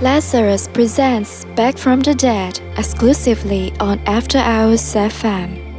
Lazarus presents Back from the Dead exclusively on After Hours FM.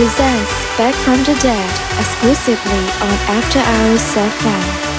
Presents Back from the Dead exclusively on After Hours FM.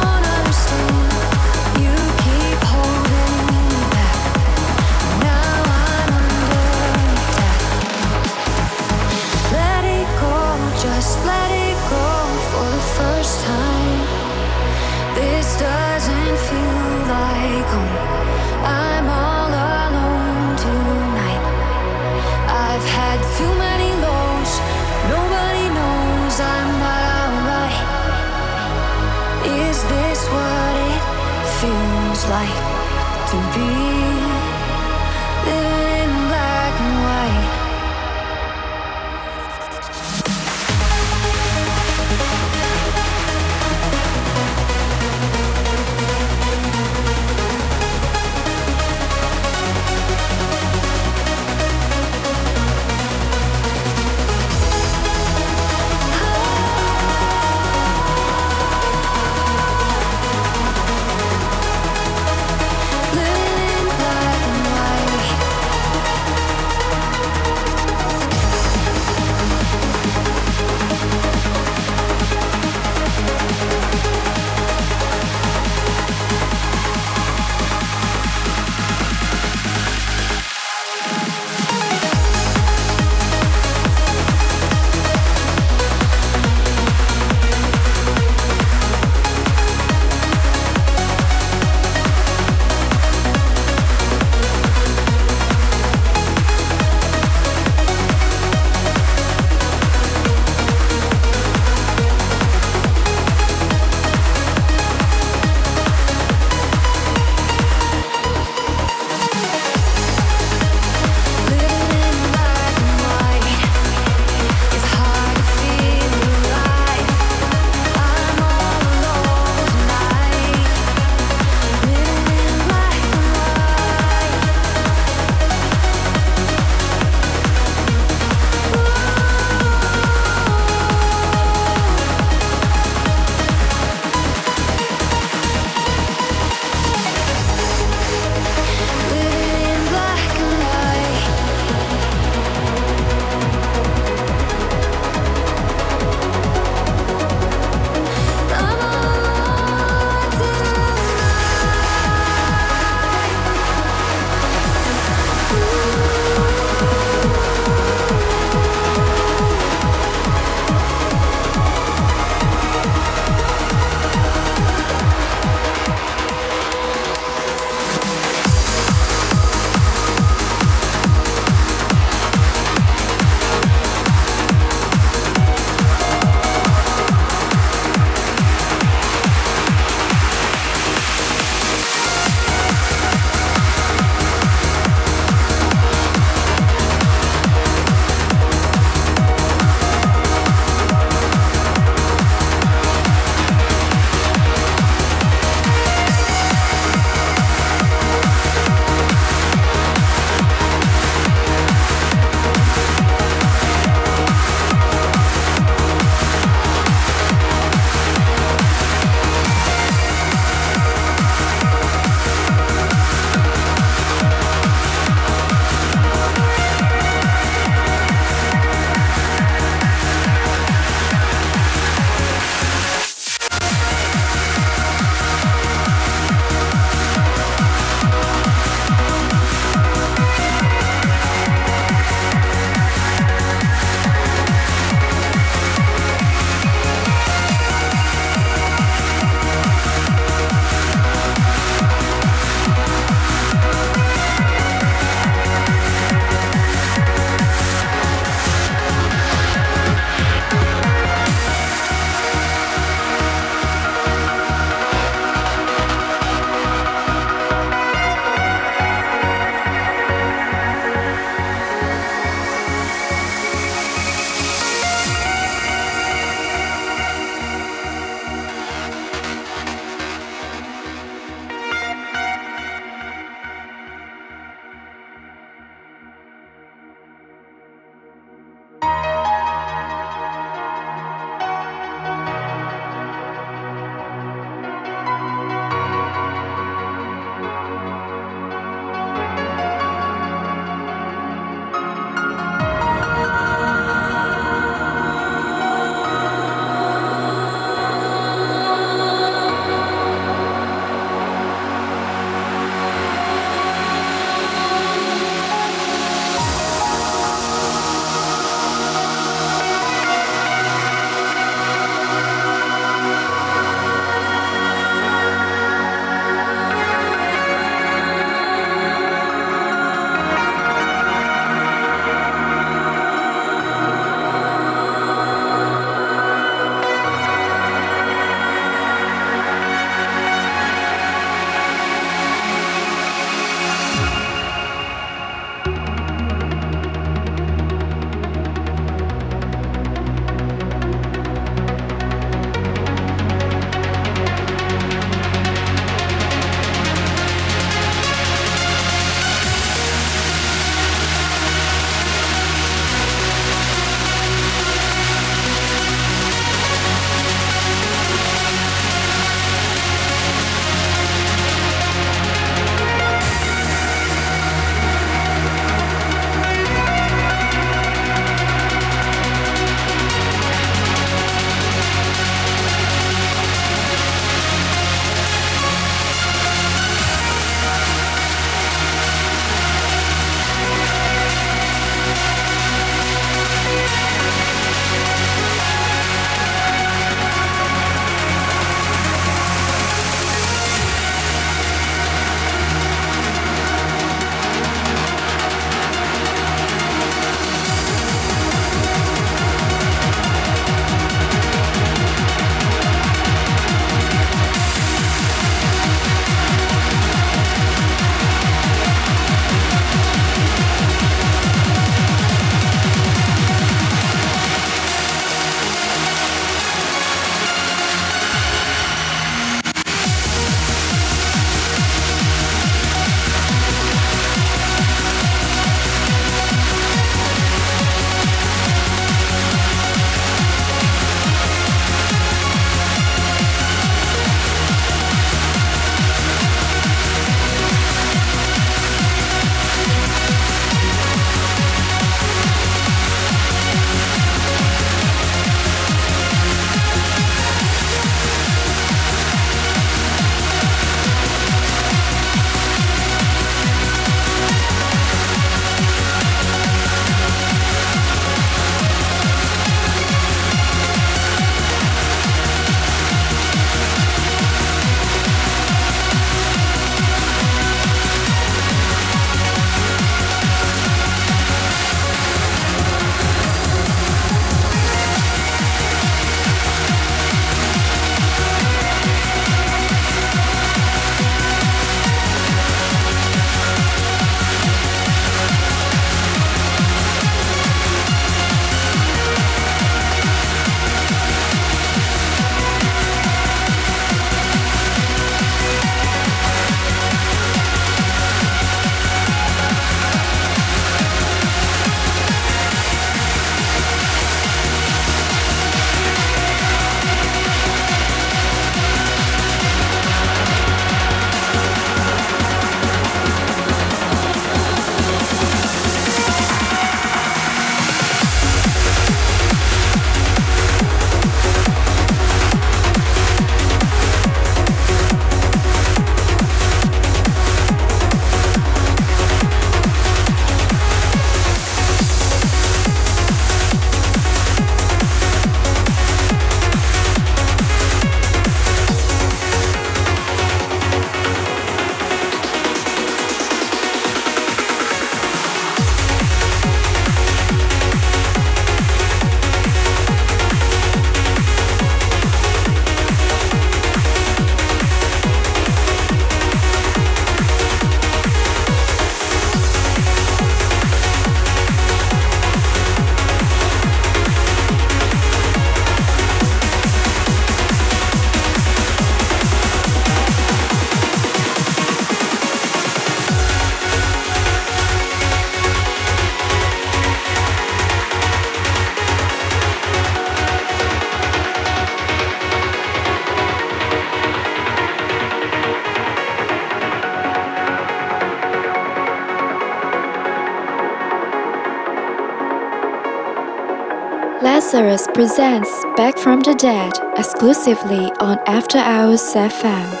Lazarus presents Back from the Dead exclusively on After Hours FM.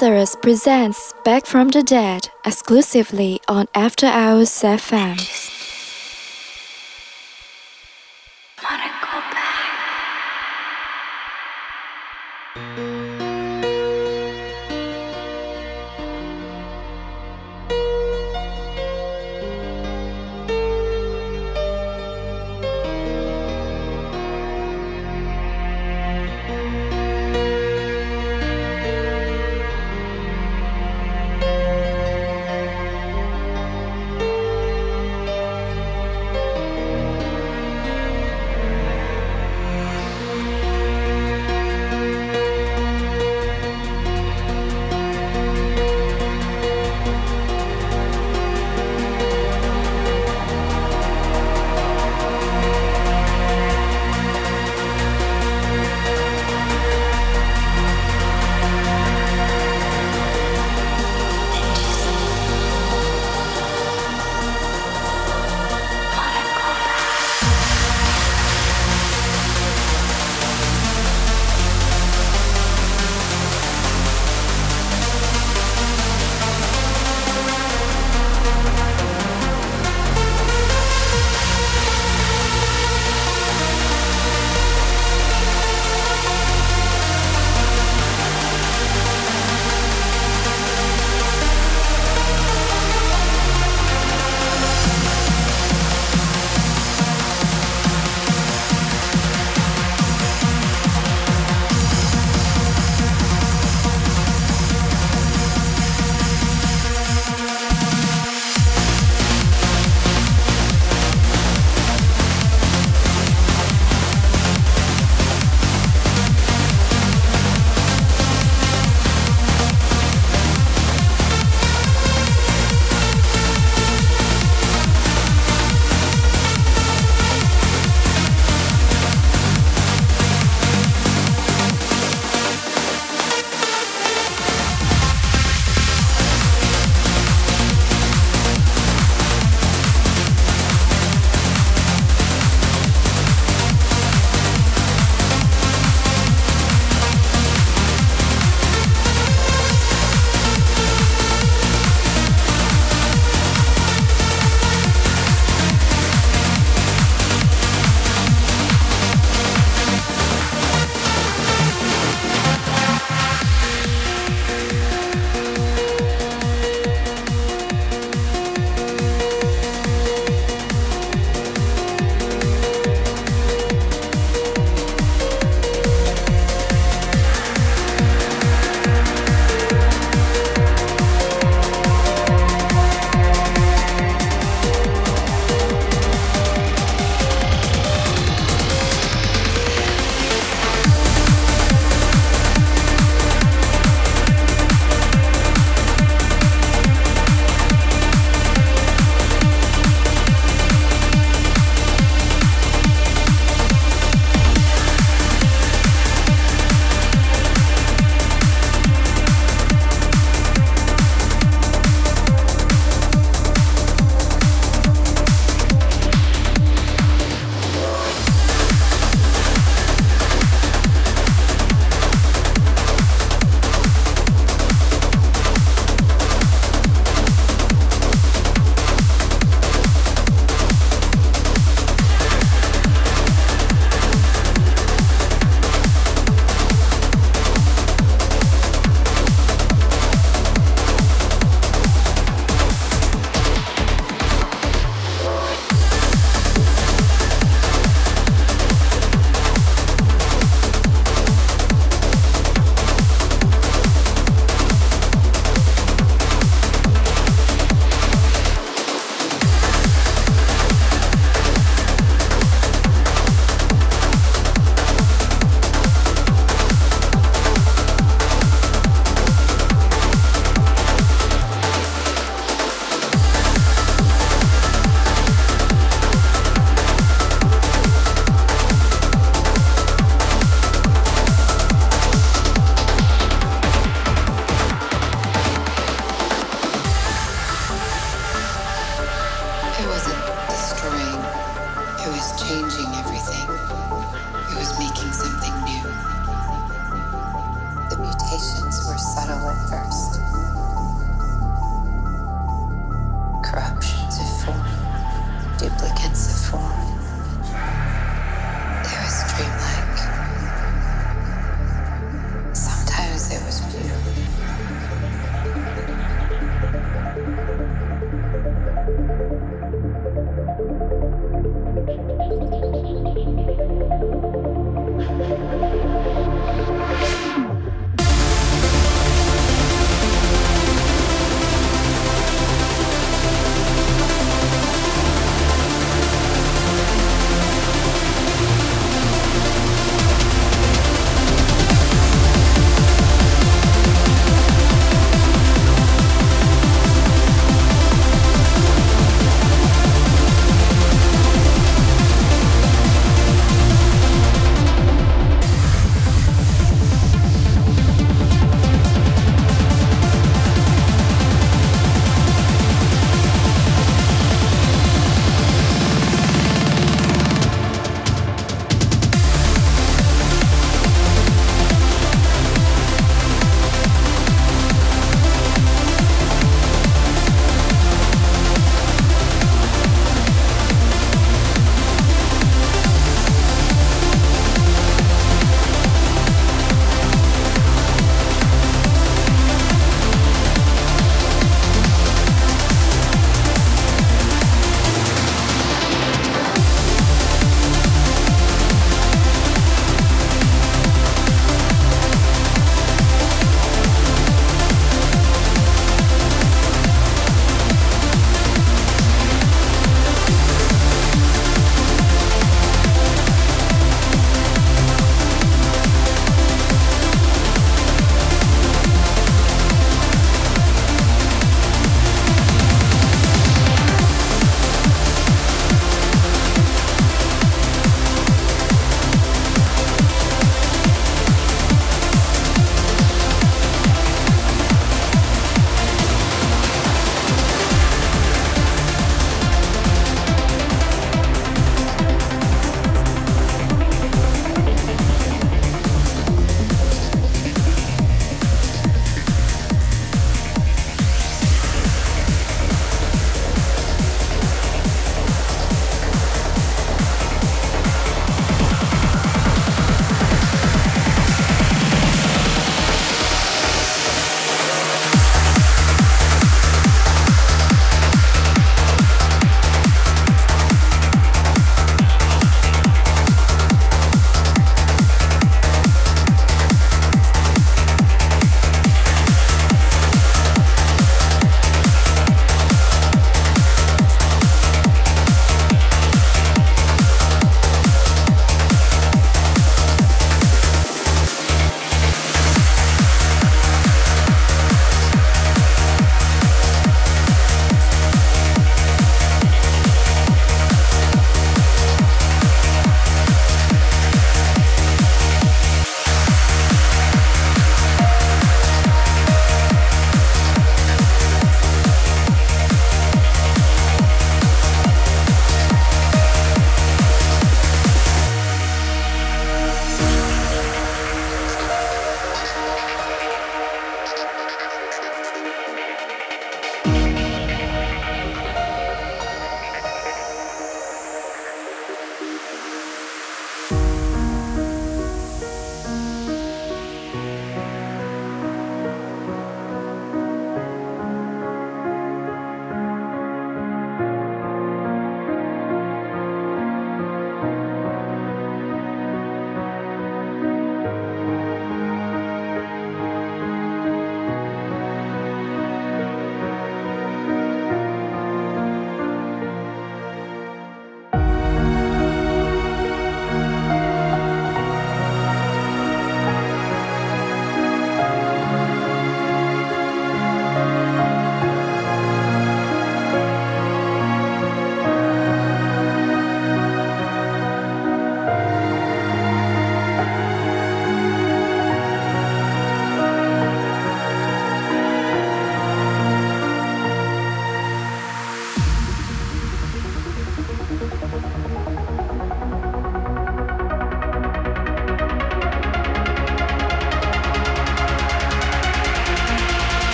Lazarus presents Back from the Dead exclusively on After Hours FM.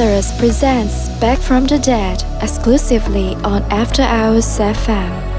Lazarus presents Back from the Dead exclusively on After Hours FM.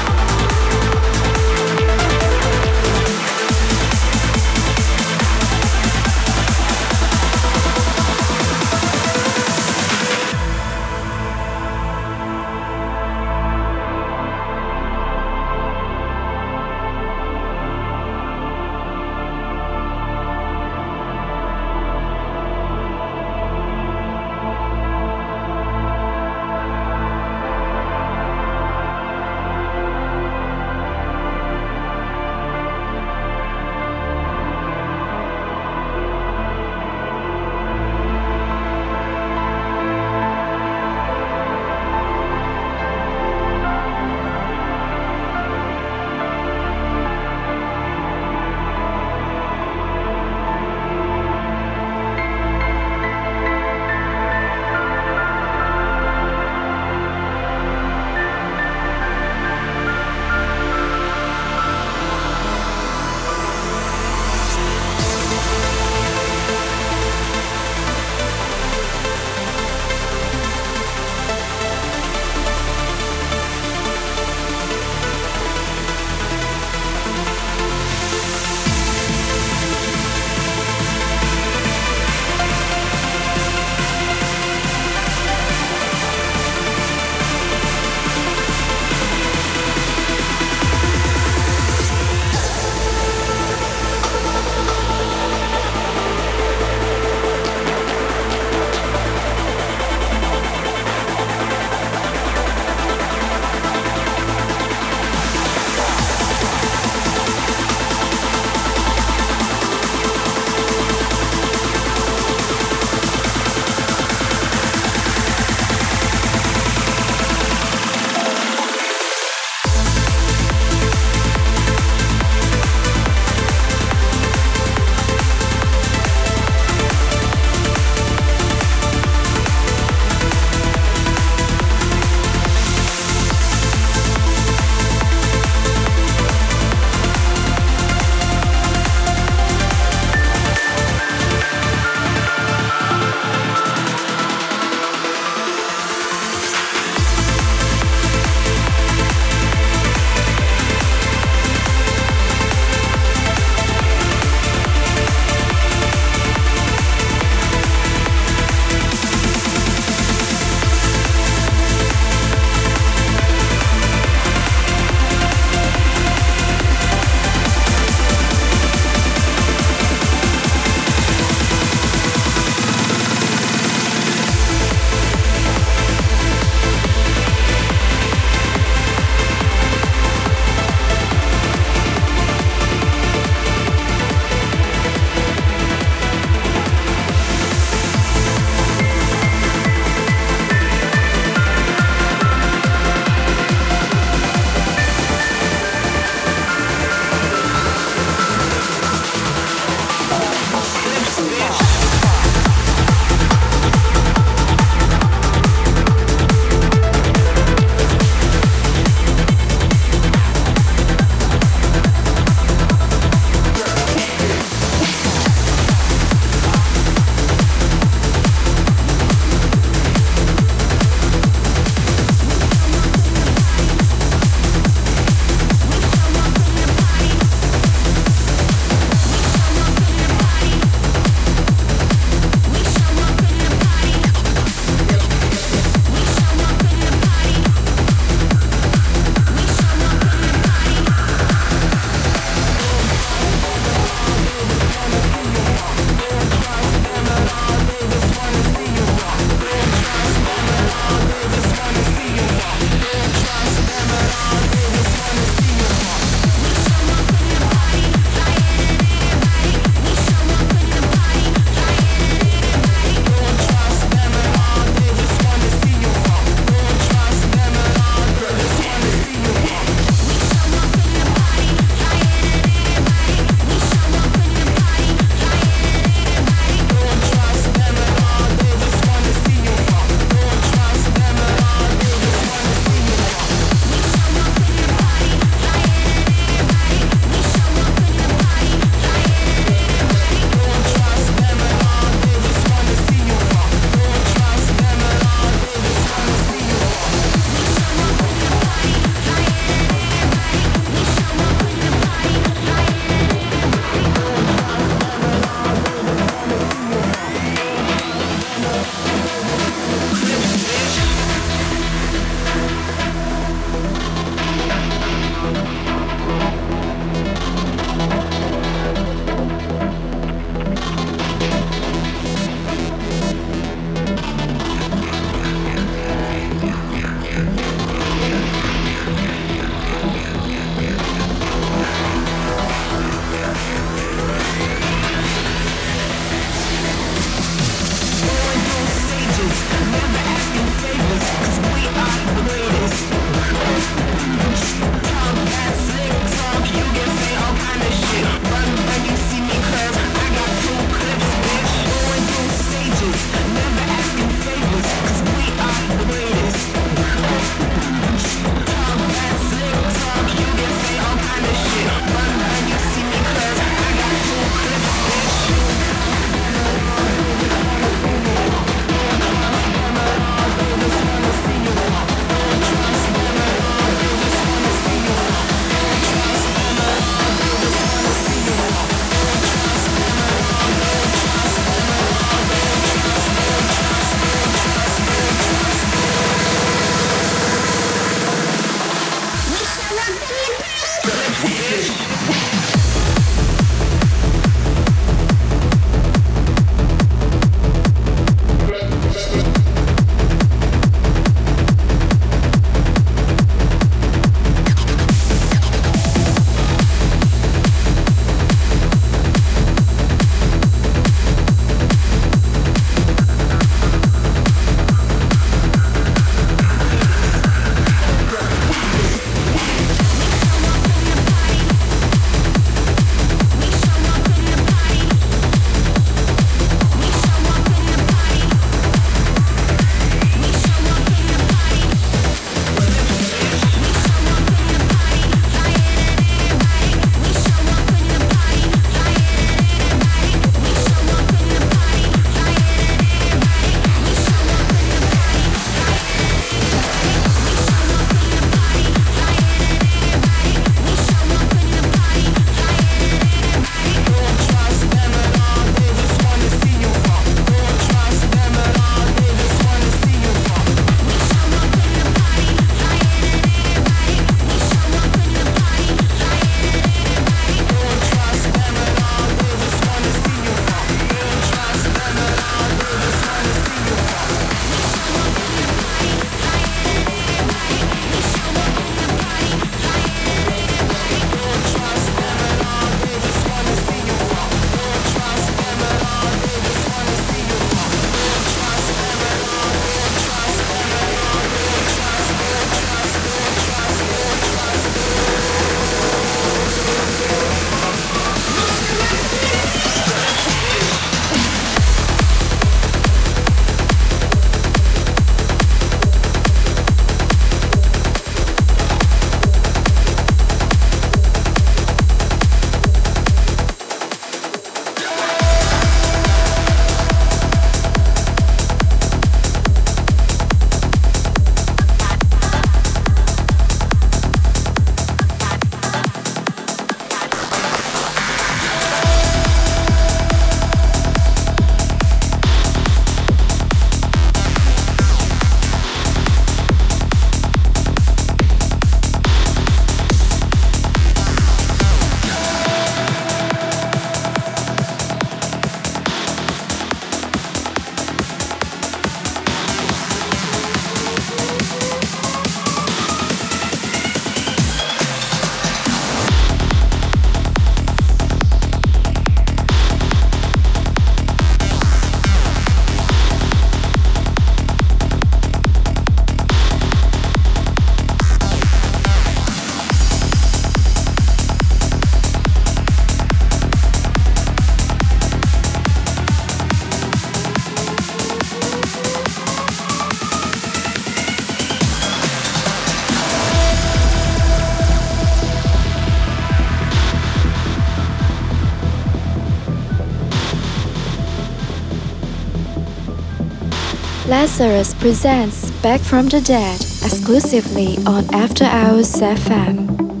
Lazarus presents Back from the Dead exclusively on After Hours FM.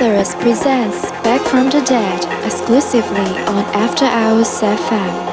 Lazarus presents Back from the Dead exclusively on After Hours FM.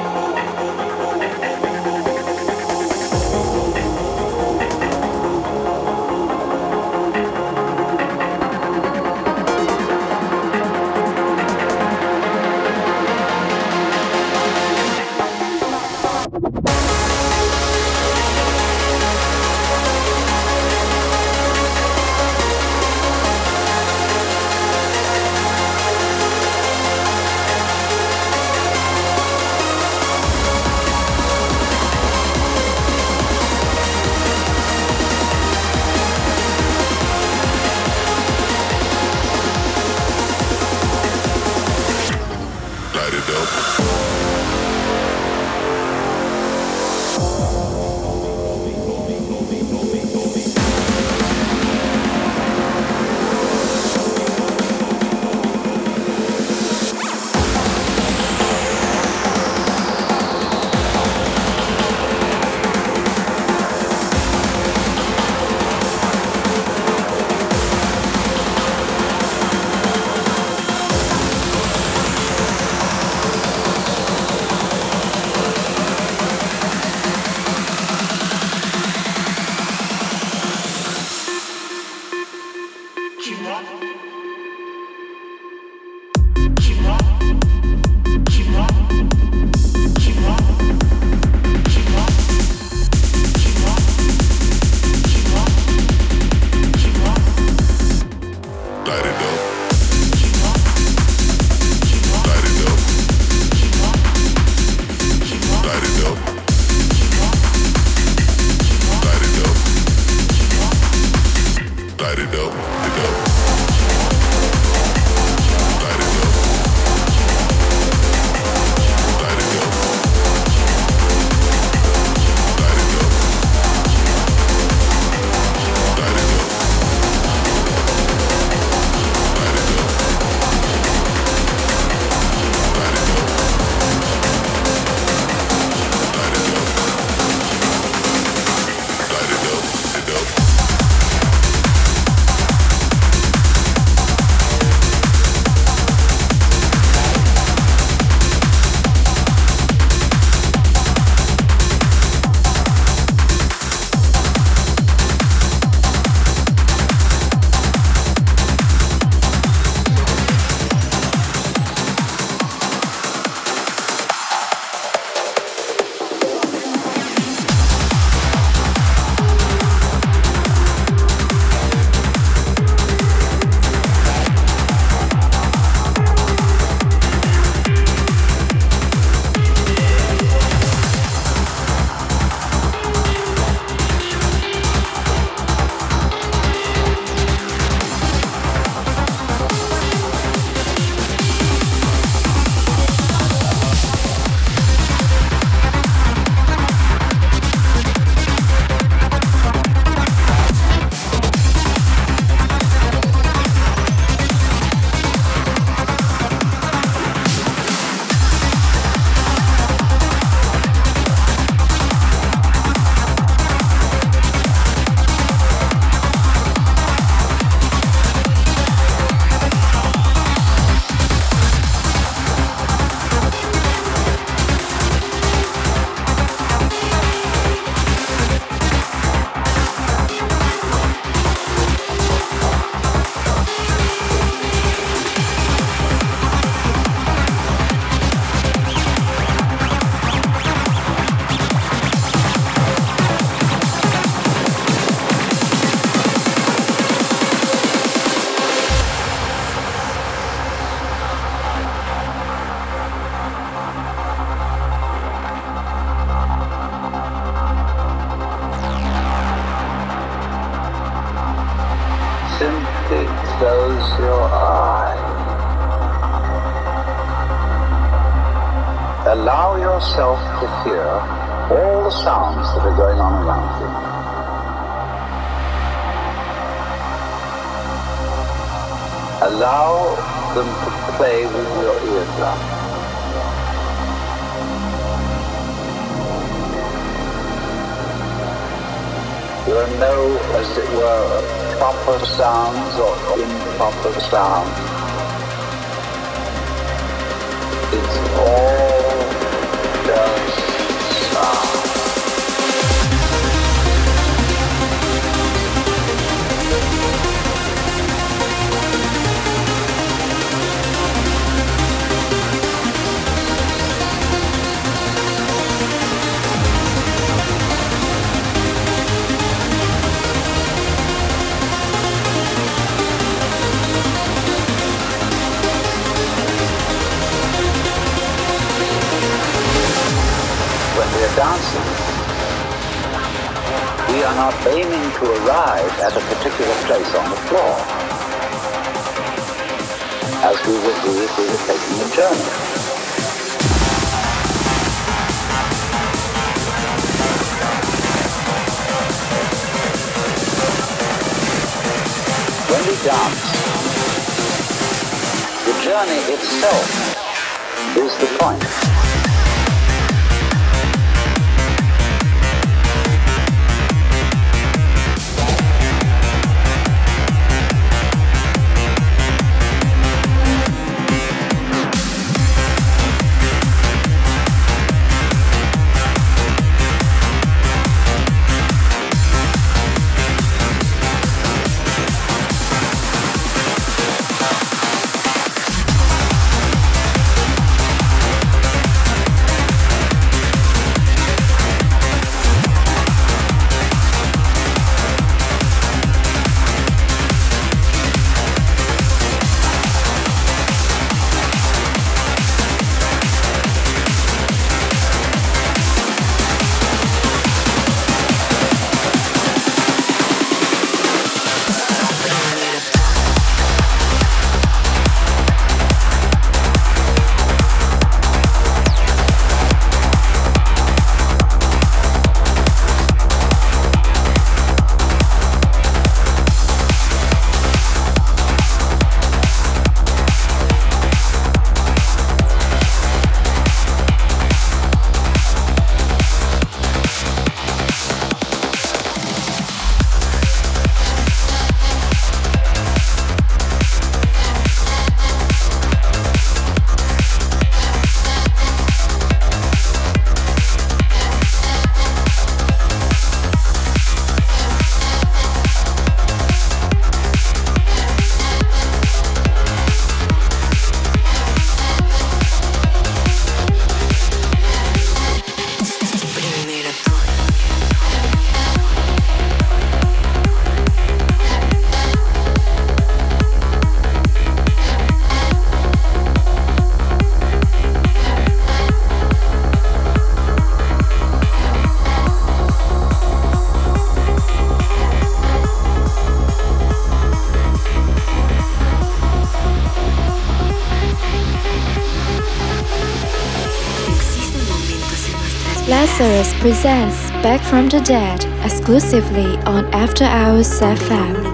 presents Back from the Dead exclusively on After Hours FM.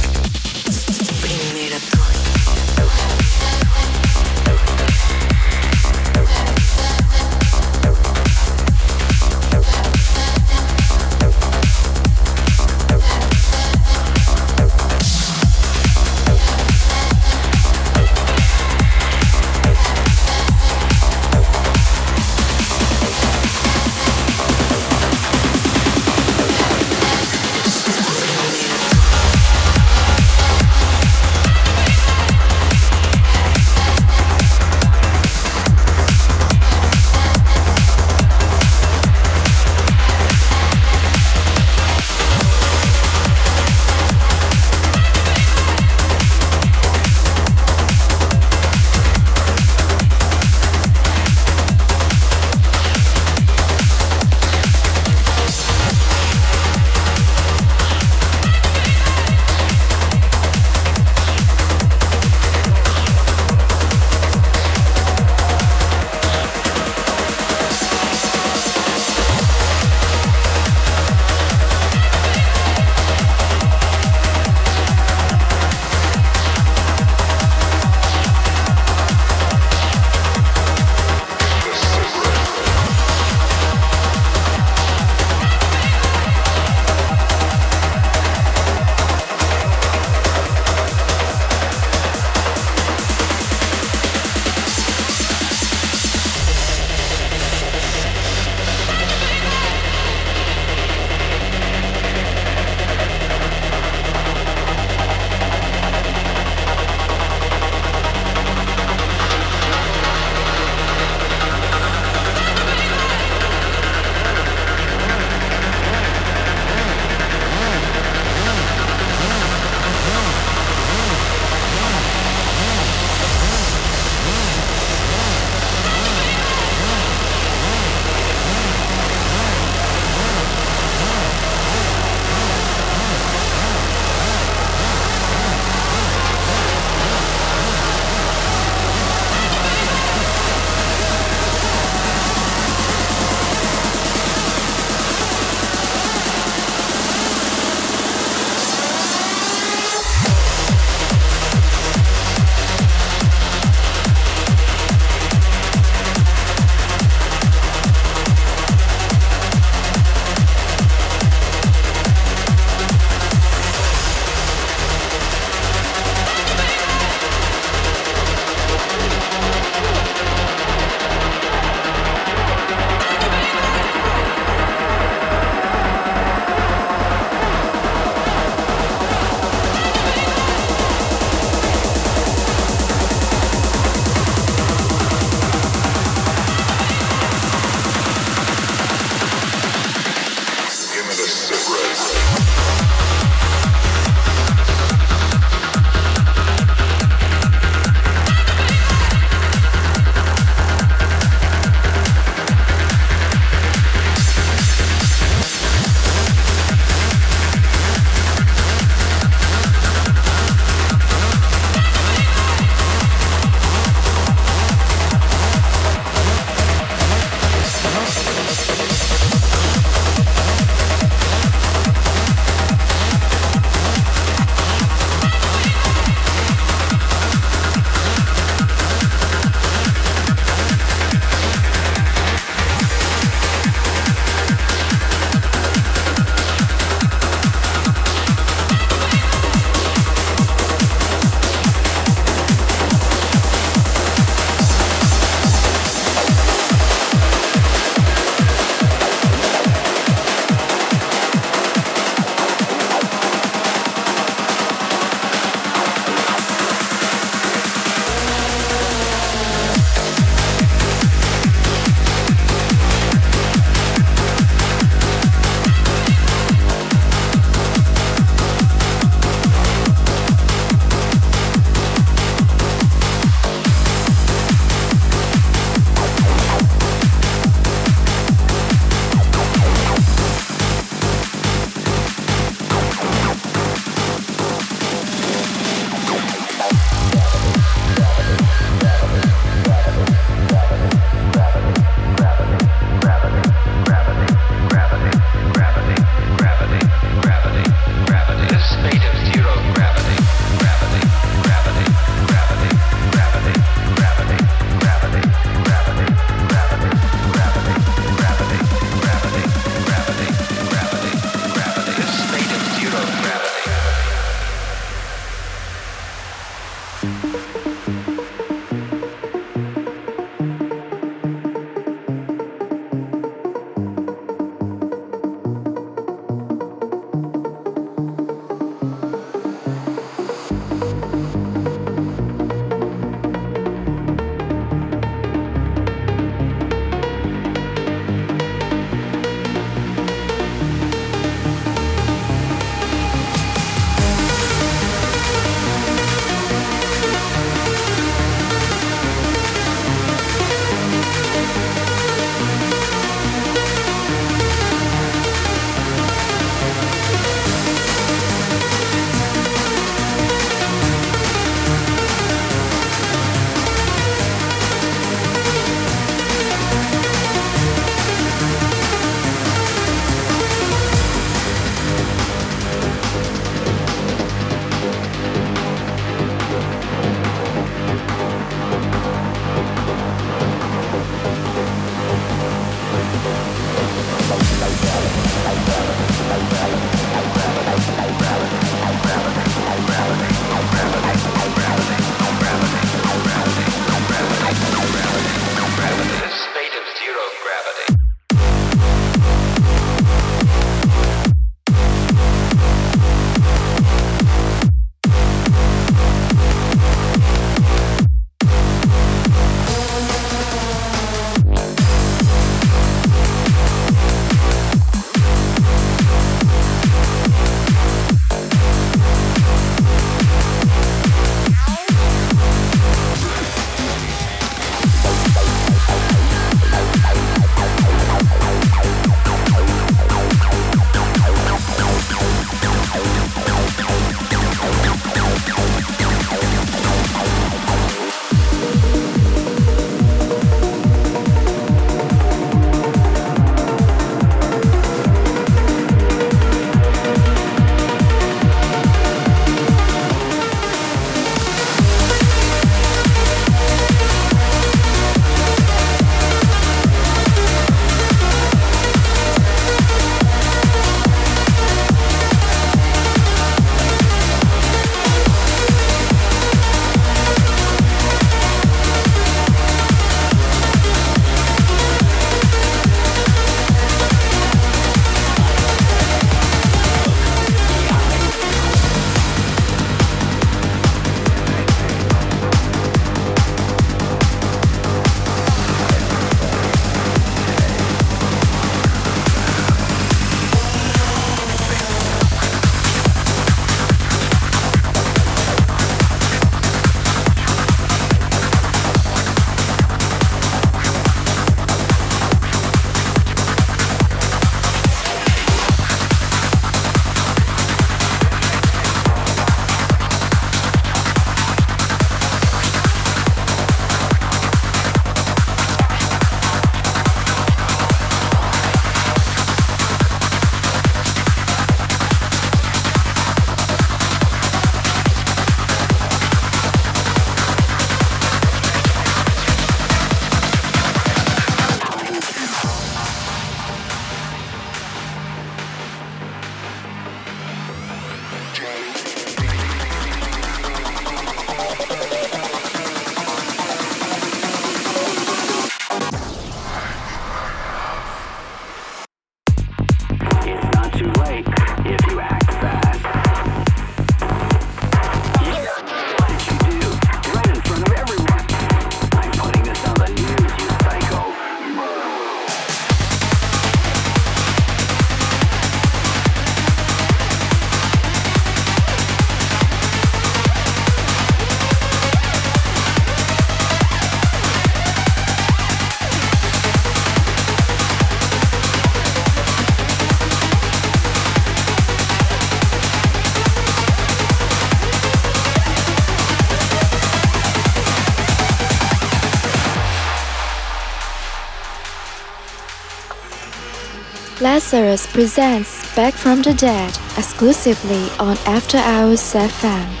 Lazarus presents Back from the Dead exclusively on After Hours FM.